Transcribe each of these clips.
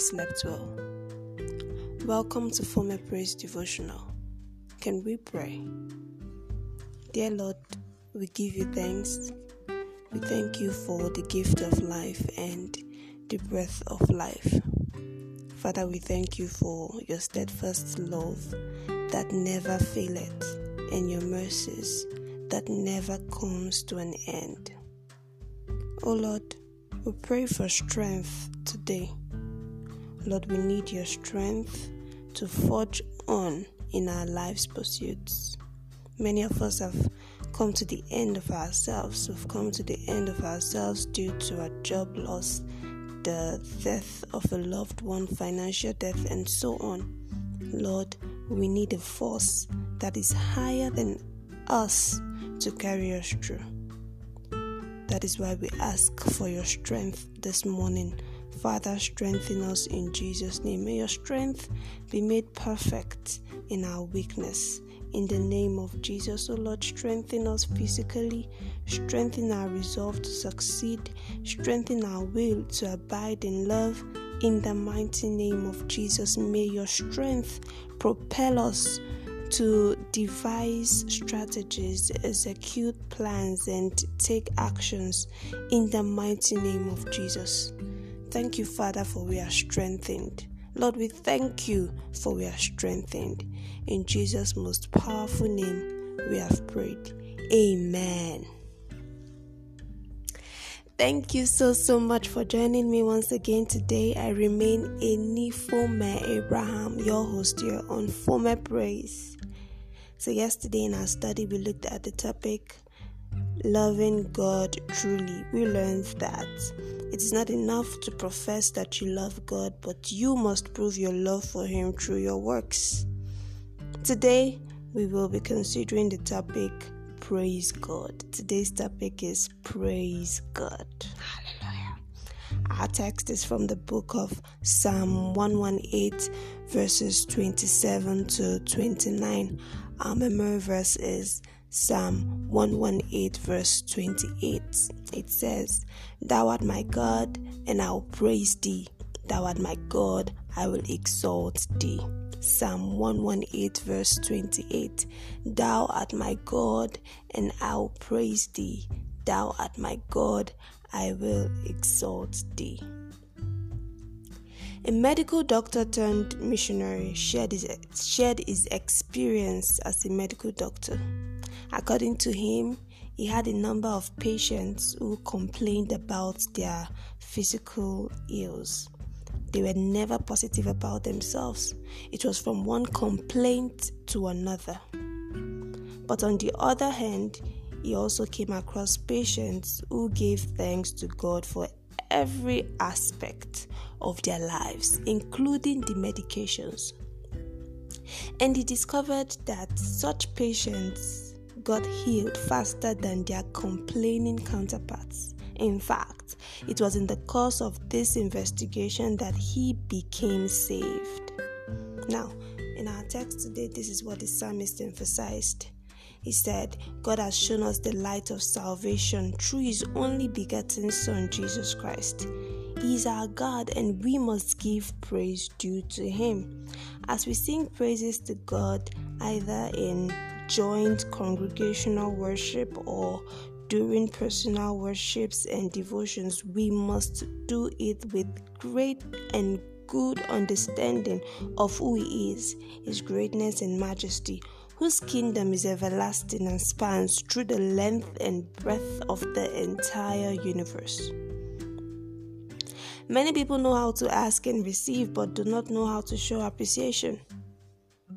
slept well. Welcome to Former Praise Devotional. Can we pray? Dear Lord, we give you thanks. We thank you for the gift of life and the breath of life. Father, we thank you for your steadfast love that never faileth and your mercies that never comes to an end. Oh Lord, we pray for strength today. Lord, we need your strength to forge on in our life's pursuits. Many of us have come to the end of ourselves. We've come to the end of ourselves due to a job loss, the death of a loved one, financial death, and so on. Lord, we need a force that is higher than us to carry us through. That is why we ask for your strength this morning. Father, strengthen us in Jesus' name. May your strength be made perfect in our weakness. In the name of Jesus, O oh Lord, strengthen us physically, strengthen our resolve to succeed, strengthen our will to abide in love. In the mighty name of Jesus, may your strength propel us to devise strategies, execute plans, and take actions in the mighty name of Jesus. Thank you, Father, for we are strengthened. Lord, we thank you for we are strengthened. In Jesus' most powerful name, we have prayed. Amen. Thank you so, so much for joining me once again today. I remain Enifome Abraham, your host here on Former Praise. So, yesterday in our study, we looked at the topic loving God truly. We learned that it is not enough to profess that you love God, but you must prove your love for Him through your works. Today, we will be considering the topic Praise God. Today's topic is Praise God. Our text is from the book of Psalm 118, verses 27 to 29. Our memory verse is Psalm 118, verse 28. It says, Thou art my God, and I will praise thee. Thou art my God, I will exalt thee. Psalm 118, verse 28. Thou art my God, and I will praise thee. Thou art my God, I will exalt thee. A medical doctor turned missionary shared his, shared his experience as a medical doctor. According to him, he had a number of patients who complained about their physical ills. They were never positive about themselves. It was from one complaint to another. But on the other hand, he also came across patients who gave thanks to God for every aspect of their lives, including the medications. And he discovered that such patients got healed faster than their complaining counterparts. In fact, it was in the course of this investigation that he became saved. Now, in our text today, this is what the psalmist emphasized. He said, God has shown us the light of salvation through his only begotten Son, Jesus Christ. He is our God, and we must give praise due to Him. As we sing praises to God, either in joint congregational worship or during personal worships and devotions, we must do it with great and good understanding of who He is, His greatness and majesty, whose kingdom is everlasting and spans through the length and breadth of the entire universe. Many people know how to ask and receive, but do not know how to show appreciation.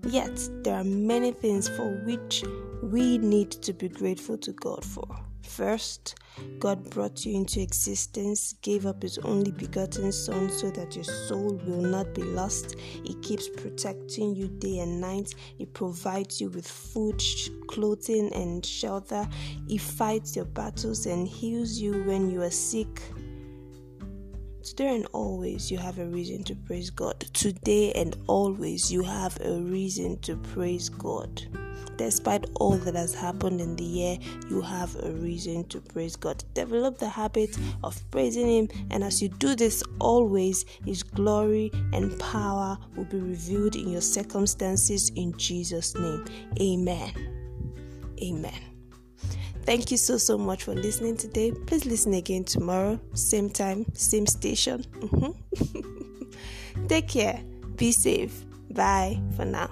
Yet, there are many things for which we need to be grateful to God for. First, God brought you into existence, gave up His only begotten Son so that your soul will not be lost. He keeps protecting you day and night. He provides you with food, clothing, and shelter. He fights your battles and heals you when you are sick. Today and always, you have a reason to praise God. Today and always, you have a reason to praise God. Despite all that has happened in the year, you have a reason to praise God. Develop the habit of praising Him, and as you do this always, His glory and power will be revealed in your circumstances in Jesus' name. Amen. Amen. Thank you so, so much for listening today. Please listen again tomorrow, same time, same station. Mm-hmm. Take care. Be safe. Bye for now.